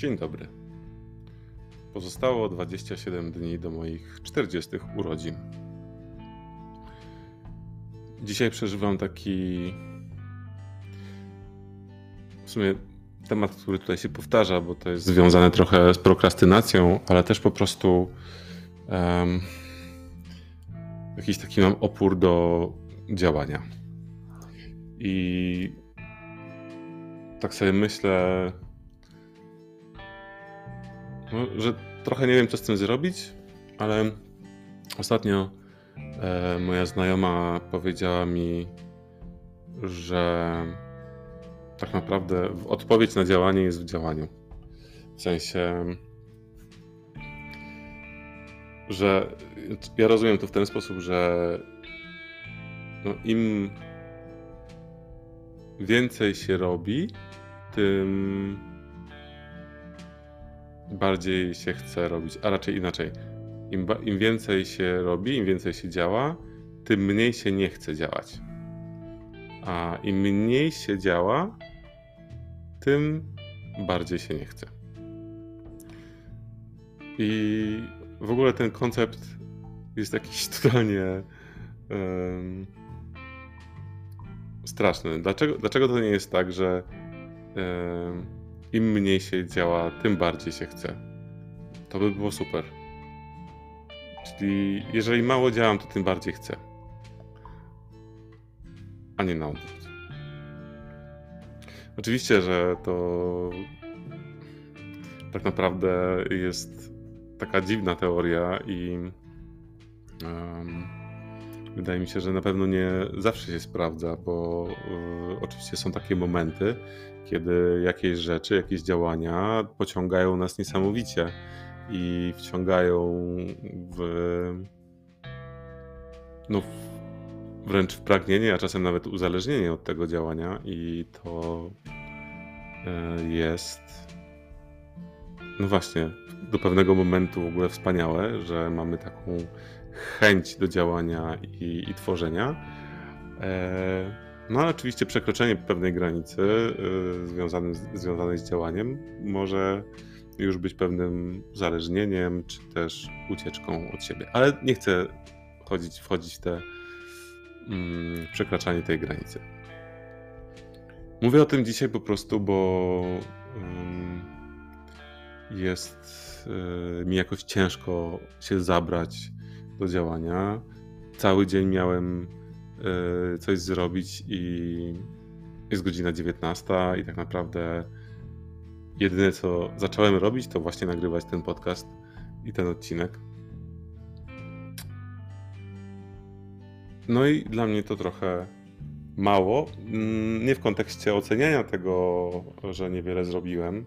Dzień dobry. Pozostało 27 dni do moich 40 urodzin. Dzisiaj przeżywam taki w sumie temat, który tutaj się powtarza, bo to jest związane trochę z prokrastynacją, ale też po prostu um, jakiś taki mam opór do działania. I tak sobie myślę, że trochę nie wiem, co z tym zrobić, ale ostatnio e, moja znajoma powiedziała mi, że tak naprawdę odpowiedź na działanie jest w działaniu. W sensie, że ja rozumiem to w ten sposób, że no, im więcej się robi, tym bardziej się chce robić, a raczej inaczej. Im, Im, więcej się robi, im więcej się działa, tym mniej się nie chce działać. A im mniej się działa, tym bardziej się nie chce. I w ogóle ten koncept jest jakiś totalnie um, straszny. Dlaczego, dlaczego to nie jest tak, że um, im mniej się działa, tym bardziej się chce? To by było super. Czyli jeżeli mało działam, to tym bardziej chcę. A nie na odwrót. Oczywiście, że to tak naprawdę jest taka dziwna teoria i um, wydaje mi się, że na pewno nie zawsze się sprawdza, bo um, oczywiście są takie momenty, kiedy jakieś rzeczy, jakieś działania pociągają nas niesamowicie i wciągają w no, wręcz w pragnienie, a czasem nawet uzależnienie od tego działania i to e, jest no właśnie do pewnego momentu w ogóle wspaniałe, że mamy taką chęć do działania i, i tworzenia. E, no ale oczywiście przekroczenie pewnej granicy e, związanym, związanej z działaniem może już być pewnym zależnieniem, czy też ucieczką od siebie. Ale nie chcę chodzić, wchodzić w te mm, przekraczanie tej granicy. Mówię o tym dzisiaj po prostu, bo mm, jest y, mi jakoś ciężko się zabrać do działania. Cały dzień miałem coś zrobić i jest godzina 19 i tak naprawdę jedyne co zacząłem robić to właśnie nagrywać ten podcast i ten odcinek. No i dla mnie to trochę mało. Mm, nie w kontekście oceniania tego, że niewiele zrobiłem,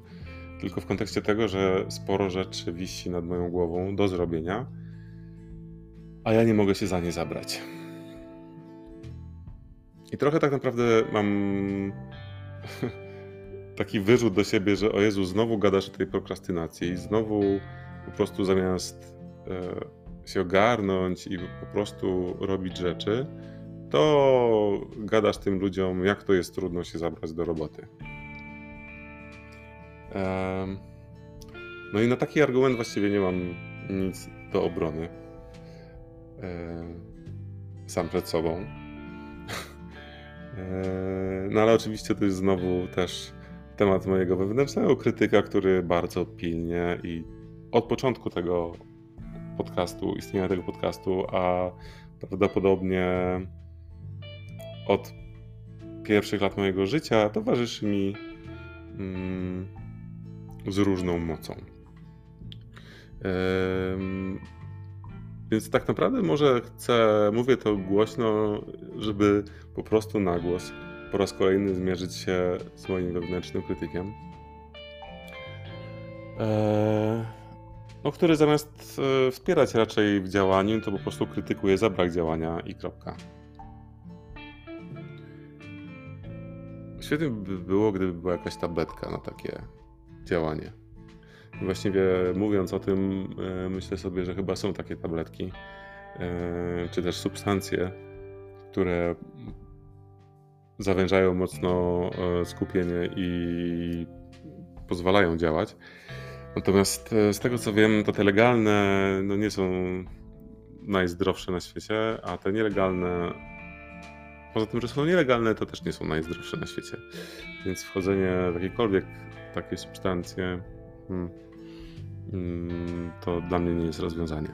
tylko w kontekście tego, że sporo rzeczy wisi nad moją głową do zrobienia, a ja nie mogę się za nie zabrać. I trochę tak naprawdę mam taki wyrzut do siebie, że o Jezu, znowu gadasz o tej prokrastynacji, znowu po prostu zamiast e, się ogarnąć i po prostu robić rzeczy, to gadasz tym ludziom, jak to jest trudno się zabrać do roboty. No i na taki argument właściwie nie mam nic do obrony. Sam przed sobą. No ale oczywiście to jest znowu też temat mojego wewnętrznego krytyka, który bardzo pilnie i od początku tego podcastu, istnienia tego podcastu, a prawdopodobnie od pierwszych lat mojego życia towarzyszy mi mm, z różną mocą. Ym, więc tak naprawdę może chcę, mówię to głośno, żeby po prostu na głos po raz kolejny zmierzyć się z moim wewnętrznym krytykiem. Eee, no, który zamiast e, wspierać raczej w działaniu, to po prostu krytykuje za brak działania i kropka. Świetnie by było, gdyby była jakaś tabletka na takie działanie. Właściwie mówiąc o tym, e, myślę sobie, że chyba są takie tabletki, e, czy też substancje, które zawężają mocno skupienie i pozwalają działać. Natomiast e, z tego co wiem, to te legalne no nie są najzdrowsze na świecie, a te nielegalne, poza tym, że są nielegalne, to też nie są najzdrowsze na świecie. Więc wchodzenie w jakiekolwiek takie substancje to dla mnie nie jest rozwiązanie.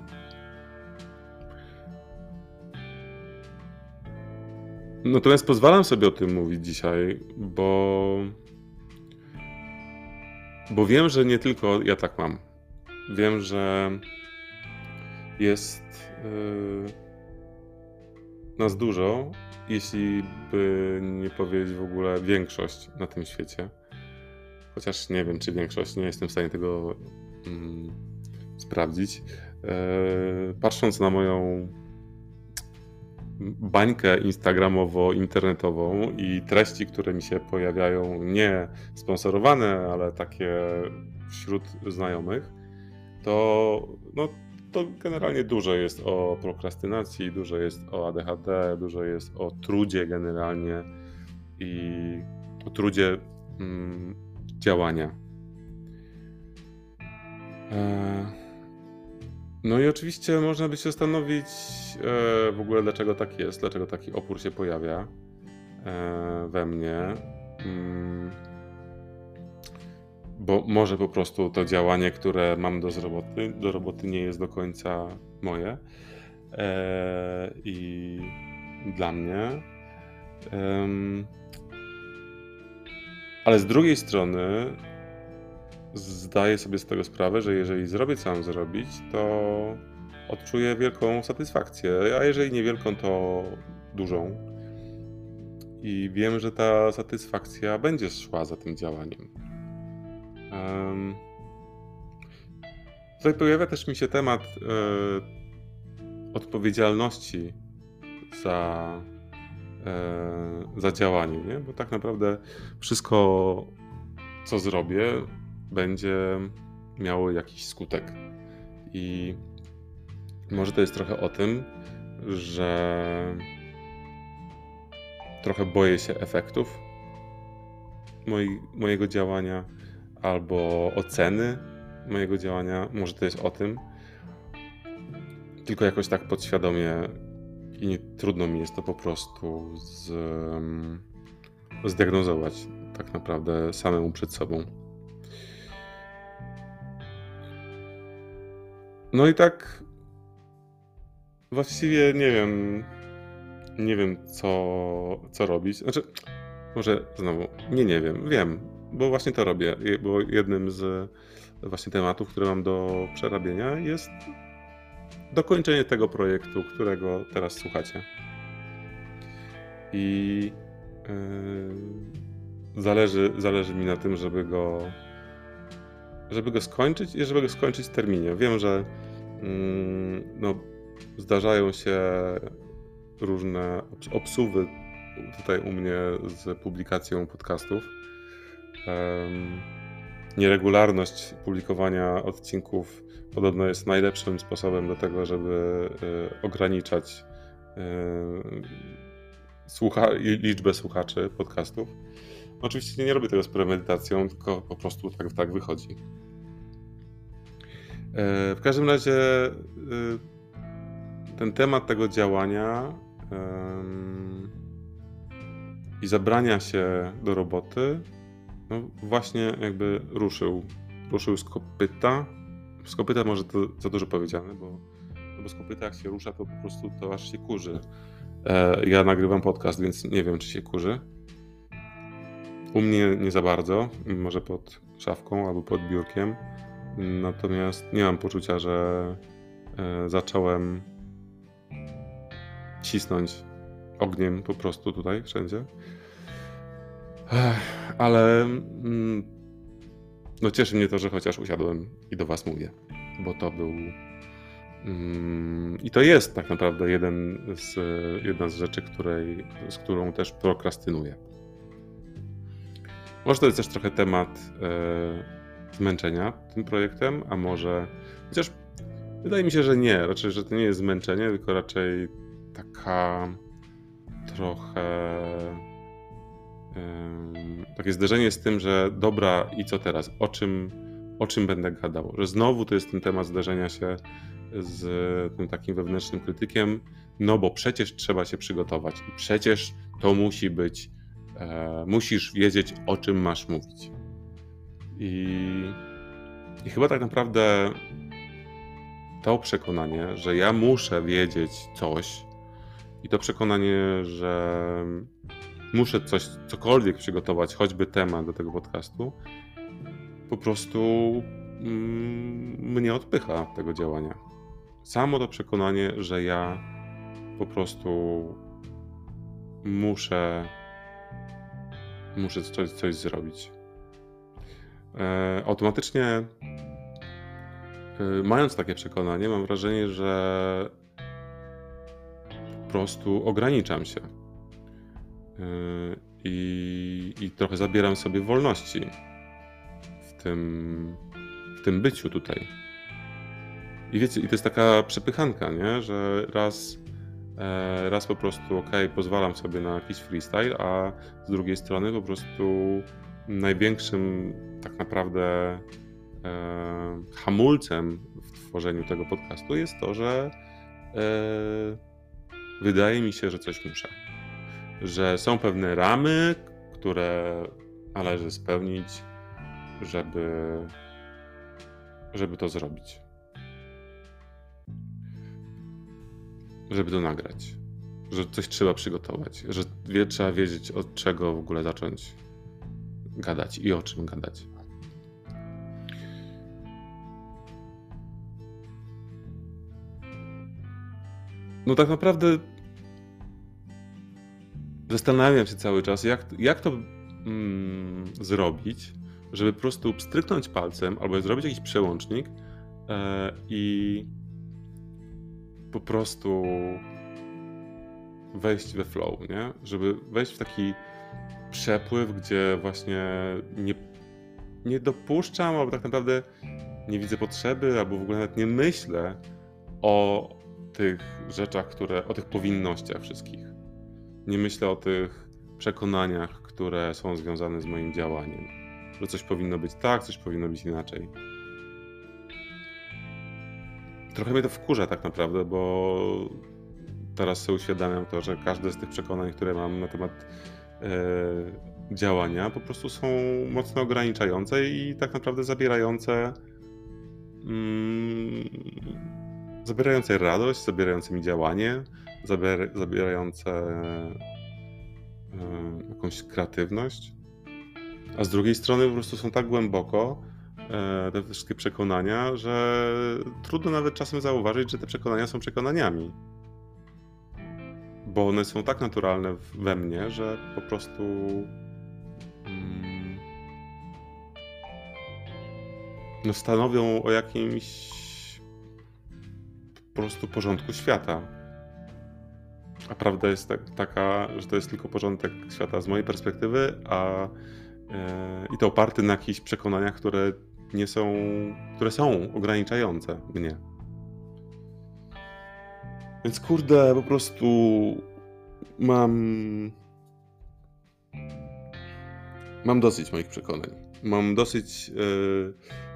Natomiast pozwalam sobie o tym mówić dzisiaj, bo, bo wiem, że nie tylko ja tak mam. Wiem, że jest yy, nas dużo, jeśli by nie powiedzieć w ogóle większość na tym świecie. Chociaż nie wiem, czy większość, nie jestem w stanie tego yy, sprawdzić. Yy, patrząc na moją bańkę instagramowo-internetową i treści, które mi się pojawiają, nie sponsorowane, ale takie wśród znajomych, to, no, to generalnie dużo jest o prokrastynacji, dużo jest o ADHD, dużo jest o trudzie generalnie i o trudzie mm, działania. E no i oczywiście można by się zastanowić e, w ogóle, dlaczego tak jest, dlaczego taki opór się pojawia e, we mnie. Mm. Bo może po prostu to działanie, które mam do roboty, do roboty nie jest do końca moje i dla mnie. Ale z drugiej strony zdaję sobie z tego sprawę, że jeżeli zrobię co mam zrobić, to odczuję wielką satysfakcję, a jeżeli niewielką, to dużą. I wiem, że ta satysfakcja będzie szła za tym działaniem. Um, tutaj pojawia też mi się temat e, odpowiedzialności za, za działanie, nie? bo tak naprawdę wszystko, co zrobię, będzie miało jakiś skutek. I może to jest trochę o tym, że trochę boję się efektów moi, mojego działania albo oceny mojego działania. Może to jest o tym. Tylko jakoś tak podświadomie i trudno mi jest to po prostu z, zdiagnozować tak naprawdę samemu przed sobą. No i tak właściwie nie wiem, nie wiem co, co robić. Znaczy, może znowu, nie, nie wiem, wiem, bo właśnie to robię, bo jednym z właśnie tematów, które mam do przerabienia jest dokończenie tego projektu, którego teraz słuchacie. I yy, zależy, zależy mi na tym, żeby go żeby go skończyć i żeby go skończyć w terminie. Wiem, że mm, no, zdarzają się różne obsuwy tutaj u mnie z publikacją podcastów. Nieregularność publikowania odcinków podobno jest najlepszym sposobem do tego, żeby y, ograniczać y, słucha liczbę słuchaczy podcastów. Oczywiście nie robię tego z premedytacją, tylko po prostu tak, tak wychodzi. E, w każdym razie e, ten temat tego działania i zabrania się do roboty no właśnie jakby ruszył. Ruszył z kopyta. Z kopyta może to za dużo powiedziane, bo, no bo z kopyta jak się rusza, to po prostu to aż się kurzy. E, ja nagrywam podcast, więc nie wiem, czy się kurzy. U mnie nie za bardzo, może pod szafką albo pod biurkiem. Natomiast nie mam poczucia, że e, zacząłem cisnąć ogniem po prostu tutaj, wszędzie. Ale mm, no cieszy mnie to, że chociaż usiadłem i do Was mówię, bo to był. Mm, I to jest tak naprawdę jeden z, jedna z rzeczy, której, z którą też prokrastynuję. Może to jest też trochę temat e, zmęczenia tym projektem, a może. Chociaż wydaje mi się, że nie. Raczej, że to nie jest zmęczenie, tylko raczej taka trochę. Takie zderzenie z tym, że dobra, i co teraz? O czym, o czym będę gadał? Że znowu to jest ten temat zderzenia się z tym takim wewnętrznym krytykiem, no bo przecież trzeba się przygotować i przecież to musi być, e, musisz wiedzieć, o czym masz mówić. I, I chyba tak naprawdę to przekonanie, że ja muszę wiedzieć coś, i to przekonanie, że muszę coś, cokolwiek przygotować, choćby temat do tego podcastu, po prostu mm, mnie odpycha tego działania. Samo to przekonanie, że ja po prostu muszę, muszę coś, coś zrobić. E, automatycznie, e, mając takie przekonanie, mam wrażenie, że po prostu ograniczam się. E, I, i trochę zabieram sobie wolności w tym, w tym byciu tutaj. I wiecie, i to jest taka przepychanka, nie? że raz, e, raz po prostu, ok, pozwalam sobie na jakiś freestyle, a z drugiej strony po prostu największym tak naprawdę e, hamulcem w tworzeniu tego podcastu jest to, że e, wydaje mi się, że coś muszę. Że są pewne ramy, które należy spełnić, żeby, żeby to zrobić. żeby to nagrać. Że coś trzeba przygotować, że wie, trzeba wiedzieć, od czego w ogóle zacząć gadać i o czym gadać. No tak naprawdę zastanawiam się cały czas, jak, jak to mm, zrobić, żeby po prostu stryknąć palcem albo zrobić jakiś przełącznik e, i po prostu wejść we flow, nie? Żeby wejść w taki przepływ, gdzie właśnie nie, nie dopuszczam, albo tak naprawdę nie widzę potrzeby, albo w ogóle nawet nie myślę o tych rzeczach, które, o tych powinnościach wszystkich. Nie myślę o tych przekonaniach, które są związane z moim działaniem. Że coś powinno być tak, coś powinno być inaczej trochę mnie to wkurza tak naprawdę, bo teraz sobie uświadamiam to, że każde z tych przekonań, które mam na temat e, działania, po prostu są mocno ograniczające i tak naprawdę zabierające mm, zabierające radość, zabierające mi działanie, zabier, zabierające e, jakąś kreatywność. A z drugiej strony po prostu są tak głęboko, E, te wszystkie przekonania, że trudno nawet czasem zauważyć, że te przekonania są przekonaniami. Bo one są tak naturalne we mnie, że po prostu. Mm, no stanowią o jakimś po prostu porządku świata. A prawda jest tak, taka, że to jest tylko porządek świata z mojej perspektywy, a e, i to oparty na jakichś przekonaniach, które nie są, które są ograniczające mnie. Więc kurde, po prostu mam. Mam dosyć moich przekonań. Mam dosyć yy,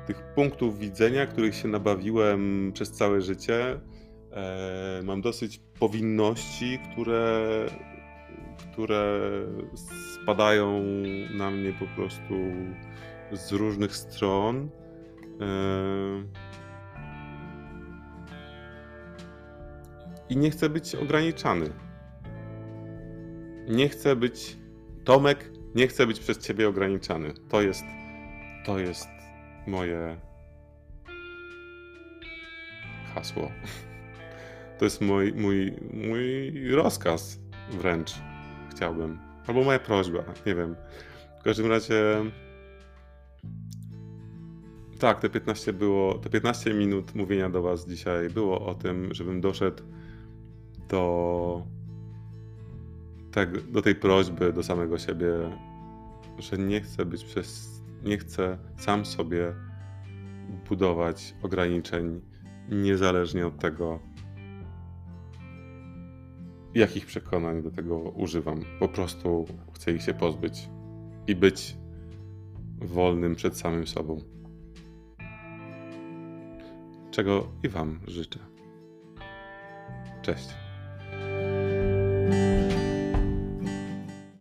tych punktów widzenia, których się nabawiłem przez całe życie. Yy, mam dosyć powinności, które, które spadają na mnie po prostu z różnych stron. E, I nie chcę być ograniczany. Nie chcę być. Tomek, nie chcę być przez ciebie ograniczany. To jest. To jest moje hasło. To jest mój, mój, mój rozkaz wręcz. Chciałbym. Albo moja prośba. Nie wiem. W każdym razie tak, te 15 było, te 15 minut mówienia do was dzisiaj było o tym, żebym doszedł do, tak, do tej prośby do samego siebie, że nie chcę być przez, nie chcę sam sobie budować ograniczeń niezależnie od tego, jakich przekonań do tego używam. Po prostu chcę ich się pozbyć. i być wolnym przed samym sobą. Czego i Wam życzę. Cześć.